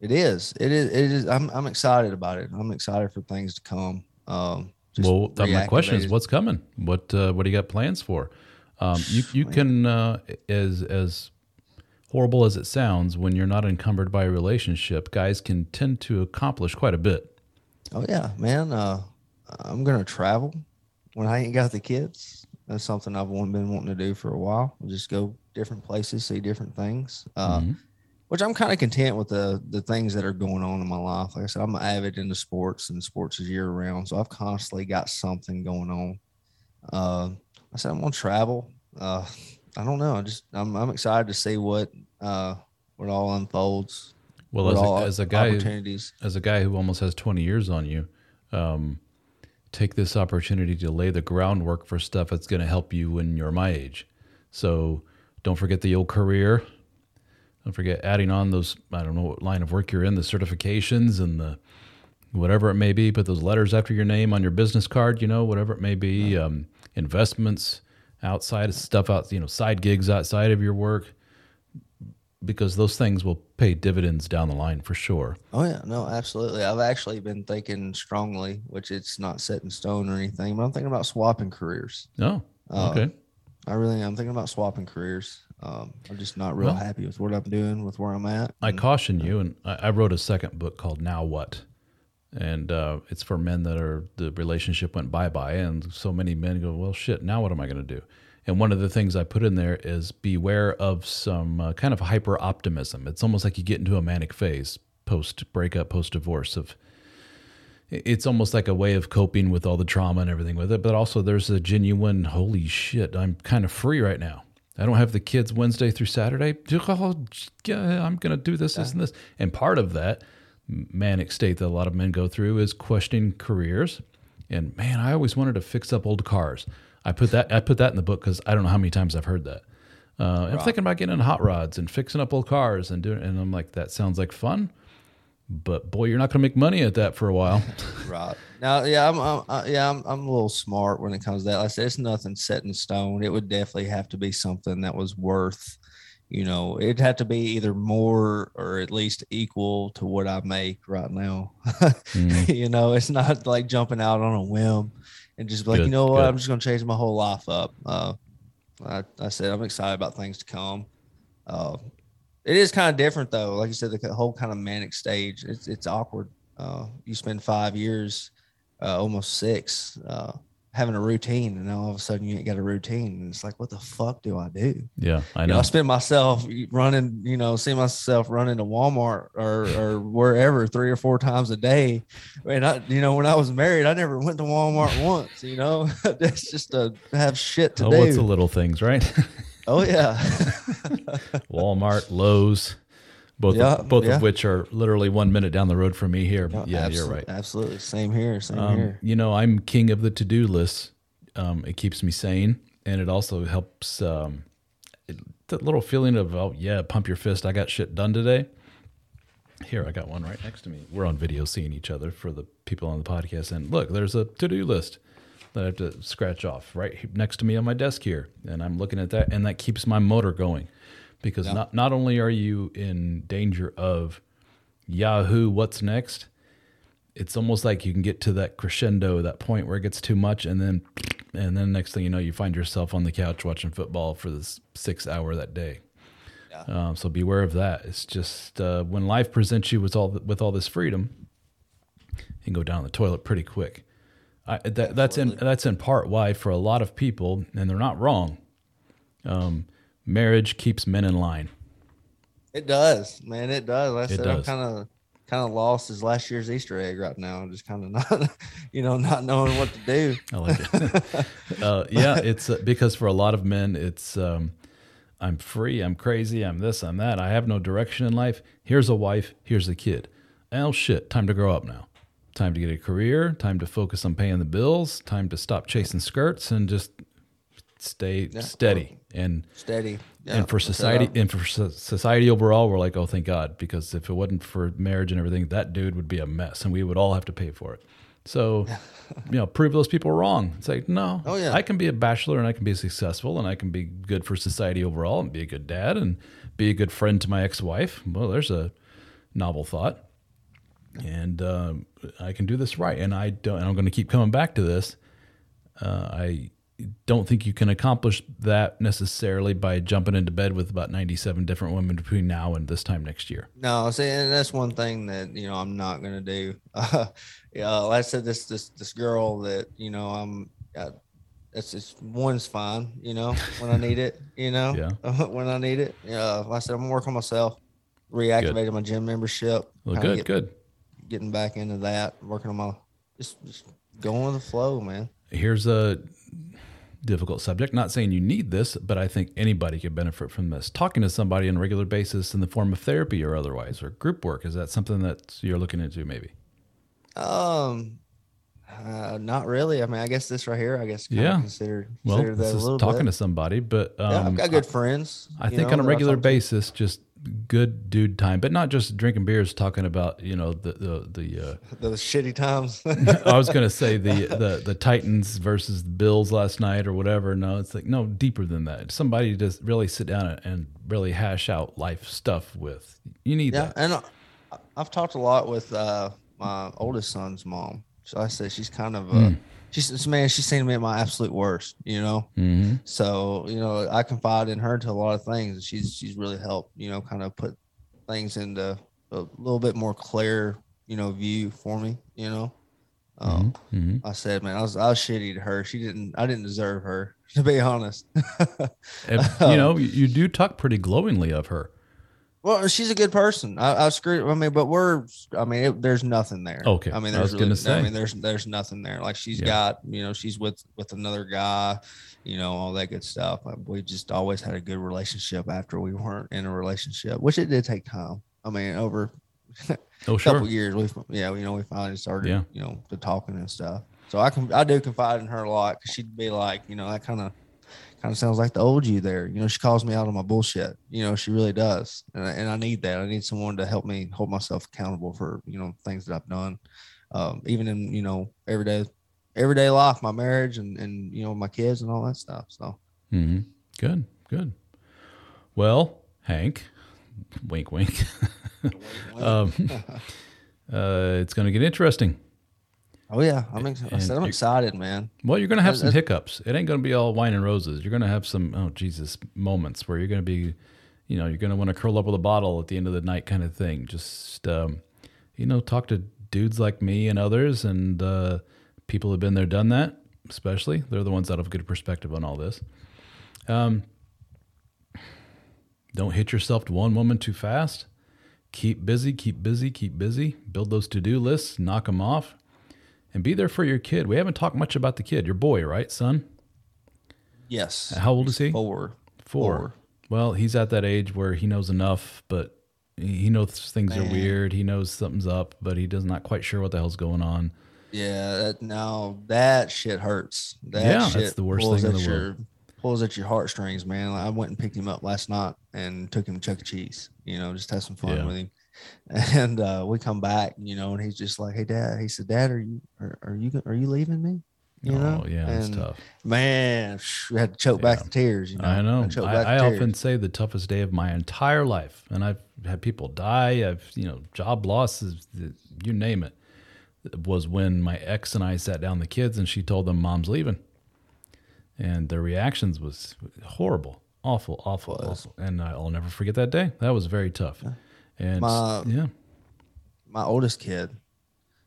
It is. It is. It is. I'm. I'm excited about it. I'm excited for things to come. Um, well, my question is, what's coming? What uh, what do you got plans for? Um, you you can uh, as as horrible as it sounds, when you're not encumbered by a relationship, guys can tend to accomplish quite a bit. Oh yeah, man. Uh, I'm gonna travel when I ain't got the kids. That's something I've been wanting to do for a while. We'll Just go different places, see different things. Uh, Mhm. which I'm kind of content with the the things that are going on in my life. Like I said, I'm avid into sports, and sports is year round, so I've constantly got something going on. Uh, I said I'm gonna travel. Uh, I don't know. I just I'm I'm excited to see what uh what all unfolds. Well, as a, as a guy, opportunities. as a guy who almost has 20 years on you, um, take this opportunity to lay the groundwork for stuff that's going to help you when you're my age. So don't forget the old career. Don't forget adding on those, I don't know what line of work you're in, the certifications and the whatever it may be. Put those letters after your name on your business card, you know, whatever it may be. Um, investments outside of stuff out, you know, side gigs outside of your work, because those things will pay dividends down the line for sure. Oh yeah, no, absolutely. I've actually been thinking strongly, which it's not set in stone or anything, but I'm thinking about swapping careers. Oh, Uh, okay. I really am thinking about swapping careers. Um, I'm just not real Well- happy with what I'm doing, with where I'm at. I and- caution you, and I, I wrote a second book called Now What, and uh, it's for men that are the relationship went bye bye, and so many men go, well, shit, now what am I going to do? And one of the things I put in there is beware of some uh, kind of hyper optimism. It's almost like you get into a manic phase post breakup, post divorce of. It's almost like a way of coping with all the trauma and everything with it, but also there's a genuine holy shit, I'm kind of free right now. I don't have the kids Wednesday through Saturday. Oh, (laughs) I'm going to do this, this, and this. And part of that manic state that a lot of men go through is questioning careers. And man, I always wanted to fix up old cars. I put that I put that in the book because I don't know how many times I've heard that. Uh, I'm thinking about getting in hot rods and fixing up old cars and doing. And I'm like, that sounds like fun, but boy, you're not going to make money at that for a while. (laughs) Right now, yeah, I'm, I'm uh, yeah, I'm, I'm a little smart when it comes to that. Like I said, it's nothing set in stone. It would definitely have to be something that was worth, you know, it'd have to be either more or at least equal to what I make right now. Mm. (laughs) you know, it's not like jumping out on a whim and just be like, Good, you know what, good. I'm just gonna change my whole life up. Uh, I, I said I'm excited about things to come. Uh, it is kind of different though. Like you said, the whole kind of manic stage. It's it's awkward. Uh, you spend five years, uh, almost six, uh, having a routine, and all of a sudden you ain't got a routine, and it's like, what the fuck do I do? yeah, I You know, know. I spend myself running, you know, see myself running to Walmart or, or wherever three or four times a day. And I, you know, when I was married, I never went to Walmart (laughs) once, you know, (laughs) that's just to have shit to Oh, do. what's the little things, right? (laughs) oh yeah. Walmart, Lowe's, both Yeah, of, both yeah. of which are literally one minute down the road from me here. No, yeah, you're right. Absolutely. Same here. Same Um, here. you know, I'm king of the to-do list. Um, it keeps me sane, and it also helps um, it, that little feeling of oh yeah, pump your fist. I got shit done today. Here, I got one right next to me. We're on video seeing each other for the people on the podcast. And look, there's a to-do list that I have to scratch off right next to me on my desk here, and I'm looking at that, and that keeps my motor going because Yeah. not not only are you in danger of Yahoo, what's next? It's almost like you can get to that crescendo, that point where it gets too much, and then and then next thing you know, you find yourself on the couch watching football for this six hour that day. Yeah. Um, so beware of that. It's just uh, when life presents you with all with all this freedom, you can go down the toilet pretty quick. I, that, that's in that's in part why for a lot of people, and they're not wrong. Um, marriage keeps men in line. It does, man. It does. Like I It said, I'm kind of kind of lost as last year's Easter egg right now. I'm just kind of (laughs) not, you know, not knowing what to do. I like it. (laughs) uh, yeah, it's uh, because for a lot of men, it's um, I'm free, I'm crazy, I'm this, I'm that. I have no direction in life. Here's a wife, here's a kid. Oh shit, time to grow up now. Time to get a career. Time to focus on paying the bills. Time to stop chasing skirts and just stay Yeah. steady. And Steady. Yeah, and for society and for society overall, we're like, oh, thank God, because if it wasn't for marriage and everything, that dude would be a mess, and we would all have to pay for it. So, (laughs) you know, prove those people wrong. It's like, no, Oh, yeah. I can be a bachelor and I can be successful and I can be good for society overall and be a good dad and be a good friend to my ex-wife. Well, there's a novel thought, and um, I can do this right. And I don't. And I'm going to keep coming back to this. Uh, I don't think you can accomplish that necessarily by jumping into bed with about 97 different women between now and this time next year. No, see, and that's one thing that you know I'm not gonna do. Uh, (laughs) yeah, like I said, this this this girl that you know I'm. Uh, it's just one's fine, you know, when I need it, you know, (laughs) Yeah. (laughs) when I need it. Yeah, like I said, I'm working on myself, reactivating my gym membership. Well, good, get- good. Getting back into that, working on my just just going with the flow, man. Here's a difficult subject. Not saying you need this, but I think anybody could benefit from this. Talking to somebody on a regular basis in the form of therapy or otherwise, or group work. Is that something that you're looking into maybe? Um, uh, not really. I mean, I guess this right here, I guess, Yeah. of considered, Well, this is talking bit. to somebody, but um, yeah, I've got good friends. I think know, on a regular basis, just good dude time, but not just drinking beers, talking about you know the the the. Uh, (laughs) those shitty times. (laughs) I was gonna (laughs) say the the the Titans versus the Bills last night or whatever. No, it's like no deeper than that. Somebody just really sit down and- and really hash out life stuff with. You need yeah, that. and I, I've talked a lot with uh, my oldest son's mom. So I said she's kind of Hmm. Uh, she's man, she's seen me at my absolute worst. You know, hmm So, you know, I confide in her to a lot of things. and She's she's really helped, you know, kind of put things into a little bit more clear, you know, view for me, you know. Um, hmm I said, man, I was I was shitty to her. She didn't I didn't deserve her, (laughs) to be honest. And, you know, you do talk pretty glowingly of her. Well, she's a good person. I, I screwed I mean, but we're I mean, it, there's nothing there. Okay, I mean, I there's gonna really, say. I mean, there's there's nothing there. Like she's Yeah. got, you know, she's with with another guy, you know, all that good stuff. We just always had a good relationship after we weren't in a relationship, which it did take time. I mean, over (laughs) Oh, a sure. couple years, we yeah, you know, we finally started, Yeah. you know, the talking and stuff. So I can I do confide in her a lot because she'd be like, you know, that kind of kind of sounds like the old you there. You know, she calls me out on my bullshit. You know, she really does, and I, and I need that. I need someone to help me hold myself accountable for you know things that I've done, um, even in you know everyday everyday life, my marriage, and and you know my kids and all that stuff. So hmm Good, good. Well, Hank, wink, wink. (laughs) um, (laughs) uh, it's going to get interesting. Oh yeah, I'm ex- I and said I'm excited, man. Well, you're going to have some hiccups. It ain't going to be all wine and roses. You're going to have some, oh, Jesus, moments where you're going to be, you know, you're going to want to curl up with a bottle at the end of the night kind of thing. Just, um, you know, talk to dudes like me and others and uh, people who've been there, done that, especially. They're the ones that have good perspective on all this. Um, don't hit yourself to one woman too fast. Keep busy, keep busy, keep busy. Build those to do lists, knock them off, and be there for your kid. We haven't talked much about the kid, your boy, right, son? Yes. How old is he? Four. Four. Four. Well, he's at that age where he knows enough, but he knows things are weird. He knows something's up, but he does not quite sure what the hell's going on. Yeah, that, now that shit hurts. That Yeah, shit that's the worst thing in the your, Pulls at your heartstrings, man. Like, I went and picked him up last night and took him to Chuck E. Cheese. You know, just have some fun Yeah. with him. (laughs) And uh, we come back, you know, and he's just like, "Hey, Dad." He said, "Dad, are you are, are you are you leaving me?" You know? oh, yeah, it's And, tough. Man, we had to choke back the tears. You know, I know. I, back I often say the toughest day of my entire life, and I've had people die. I've you know job losses, you name it. Was when my ex and I sat down the kids, and she told them mom's leaving, and their reactions was horrible, awful, awful, awful. And I'll never forget that day. That was very tough. And My- yeah, my oldest kid,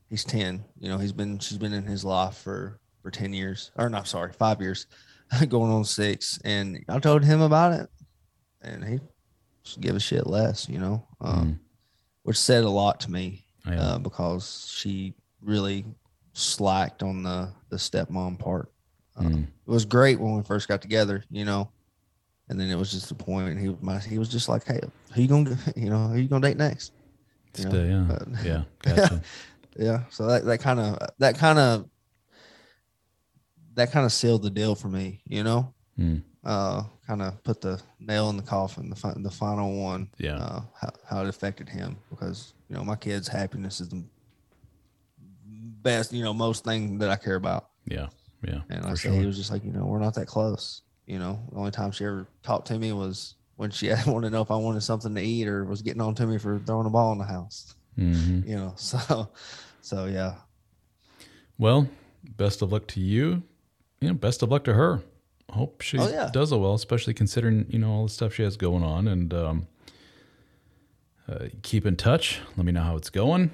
he's 10. You know, he's been, she's been in his life for, for 10 years or not, sorry, five years, (laughs) going on six. And I told him about it and he should give a shit less, you know, um, which said a lot to me I, uh, because she really slacked on the, the stepmom part. Um, Mm. It was great when we first got together, you know, and then it was just the point. He, my, he was just like, Hey, who you gonna, (laughs) you know, who you gonna date next? you know, stay, yeah, but- yeah, (laughs) gotcha. yeah so that that kind of that kind of that kind of sealed the deal for me you know Mm. uh kind of put the nail in the coffin the fi- the final one Yeah. uh how, how it affected him because you know my kids happiness is the best you know most thing that i care about yeah, yeah, and i said sure. he was just like you know we're not that close you know the only time she ever talked to me was when she (laughs) wanted to know if i wanted something to eat or was getting on to me for throwing a ball in the house hmm you know (laughs) so so yeah Well, best of luck to you. You know, best of luck to her. Hope she Oh, yeah. does it well, especially considering you know all the stuff she has going on. And um, uh, keep in touch. Let me know how it's going.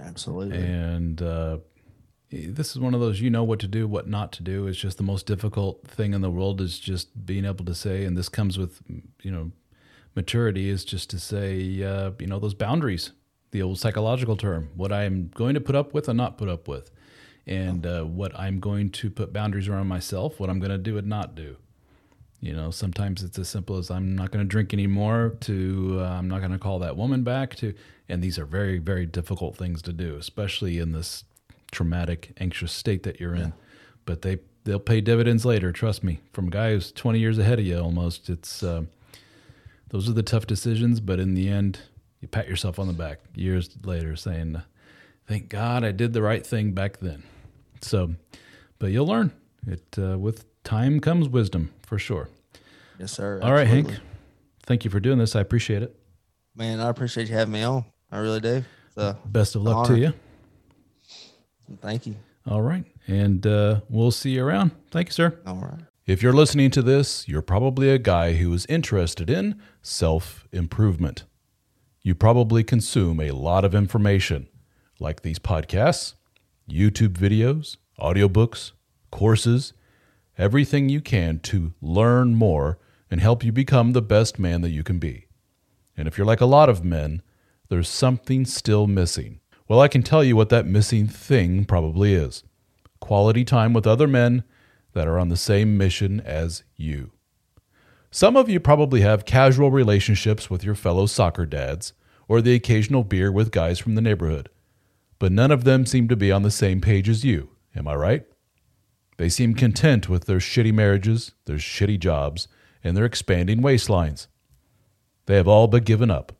Absolutely. And uh, this is one of those you know what to do, what not to do. It's just the most difficult thing in the world is just being able to say, and this comes with you know maturity is just to say uh, you know those boundaries, the old psychological term, what I am going to put up with and not put up with. and uh, what I'm going to put boundaries around myself, what I'm going to do and not do. You know, sometimes it's as simple as I'm not going to drink anymore to uh, I'm not going to call that woman back to, and these are very, very difficult things to do, especially in this traumatic, anxious state that you're in. But they they'll pay dividends later. Trust me. From a guy who's 20 years ahead of you, almost, it's uh, those are the tough decisions. But in the end, you pat yourself on the back years later, saying, "Thank God I did the right thing back then." So, but you'll learn. It uh, with time comes wisdom for sure. Yes, sir. All right, absolutely. Hank. Thank you for doing this. I appreciate it. Man, I appreciate you having me on. I really do. So Best of luck to you. Thank you. All right, and uh, we'll see you around. Thank you, sir. All right. If you're listening to this, you're probably a guy who is interested in self improvement. You probably consume a lot of information, like these podcasts, YouTube videos, audiobooks, courses, everything you can to learn more and help you become the best man that you can be. And if you're like a lot of men, there's something still missing. Well, I can tell you what that missing thing probably is quality time with other men that are on the same mission as you. Some of you probably have casual relationships with your fellow soccer dads or the occasional beer with guys from the neighborhood, but none of them seem to be on the same page as you. Am I right? They seem content with their shitty marriages, their shitty jobs, and their expanding waistlines. They have all but given up.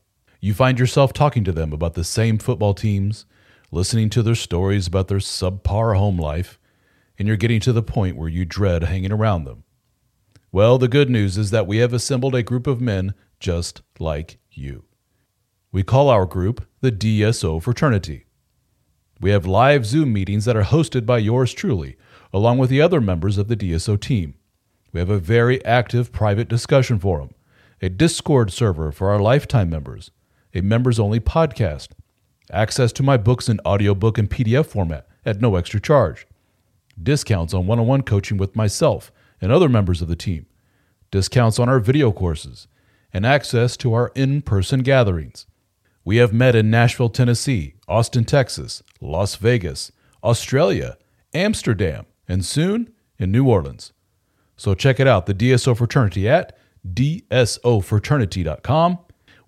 You find yourself talking to them about the same football teams, listening to their stories about their subpar home life, and you're getting to the point where you dread hanging around them. Well, the good news is that we have assembled a group of men just like you. We call our group the DSO Fraternity. We have live Zoom meetings that are hosted by yours truly, along with the other members of the DSO team. We have a very active private discussion forum, a Discord server for our lifetime members, a members only podcast, access to my books in audiobook and PDF format at no extra charge, discounts on one on one coaching with myself and other members of the team, discounts on our video courses, and access to our in person gatherings. We have met in Nashville, Tennessee, Austin, Texas, Las Vegas, Australia, Amsterdam, and soon in New Orleans. So check it out, the DSO Fraternity at dsofraternity.com.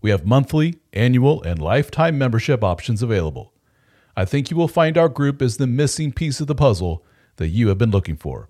We have monthly, annual, and lifetime membership options available. I think you will find our group is the missing piece of the puzzle that you have been looking for.